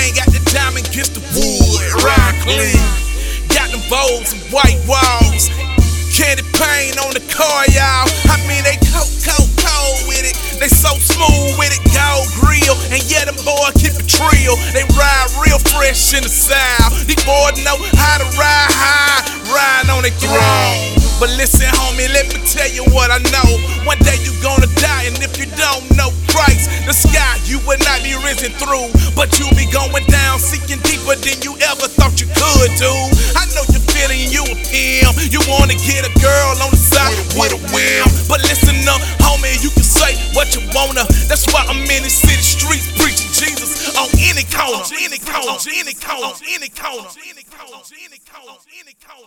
Cadillac, got the diamond against the wood, ride clean. Got them bows and white walls, candy paint on the car, y'all. I mean, they cold, cold, cold with it. They so smooth with it, gold grill. And yeah, them boys keep it trill. They ride real fresh in the south. These boys know how to ride high, ride on their throne. But listen, homie, let me tell you what I know. One day you gonna die, will not through. But you'll be going down, seeking deeper than you ever thought you could do. I know you're feeling you a pimp. You wanna get a girl on the side with a whim. But listen up, homie, you can say what you wanna. That's why I'm in the city streets preaching Jesus on any corner, any corner, any corner, any corner, any corner, any corner.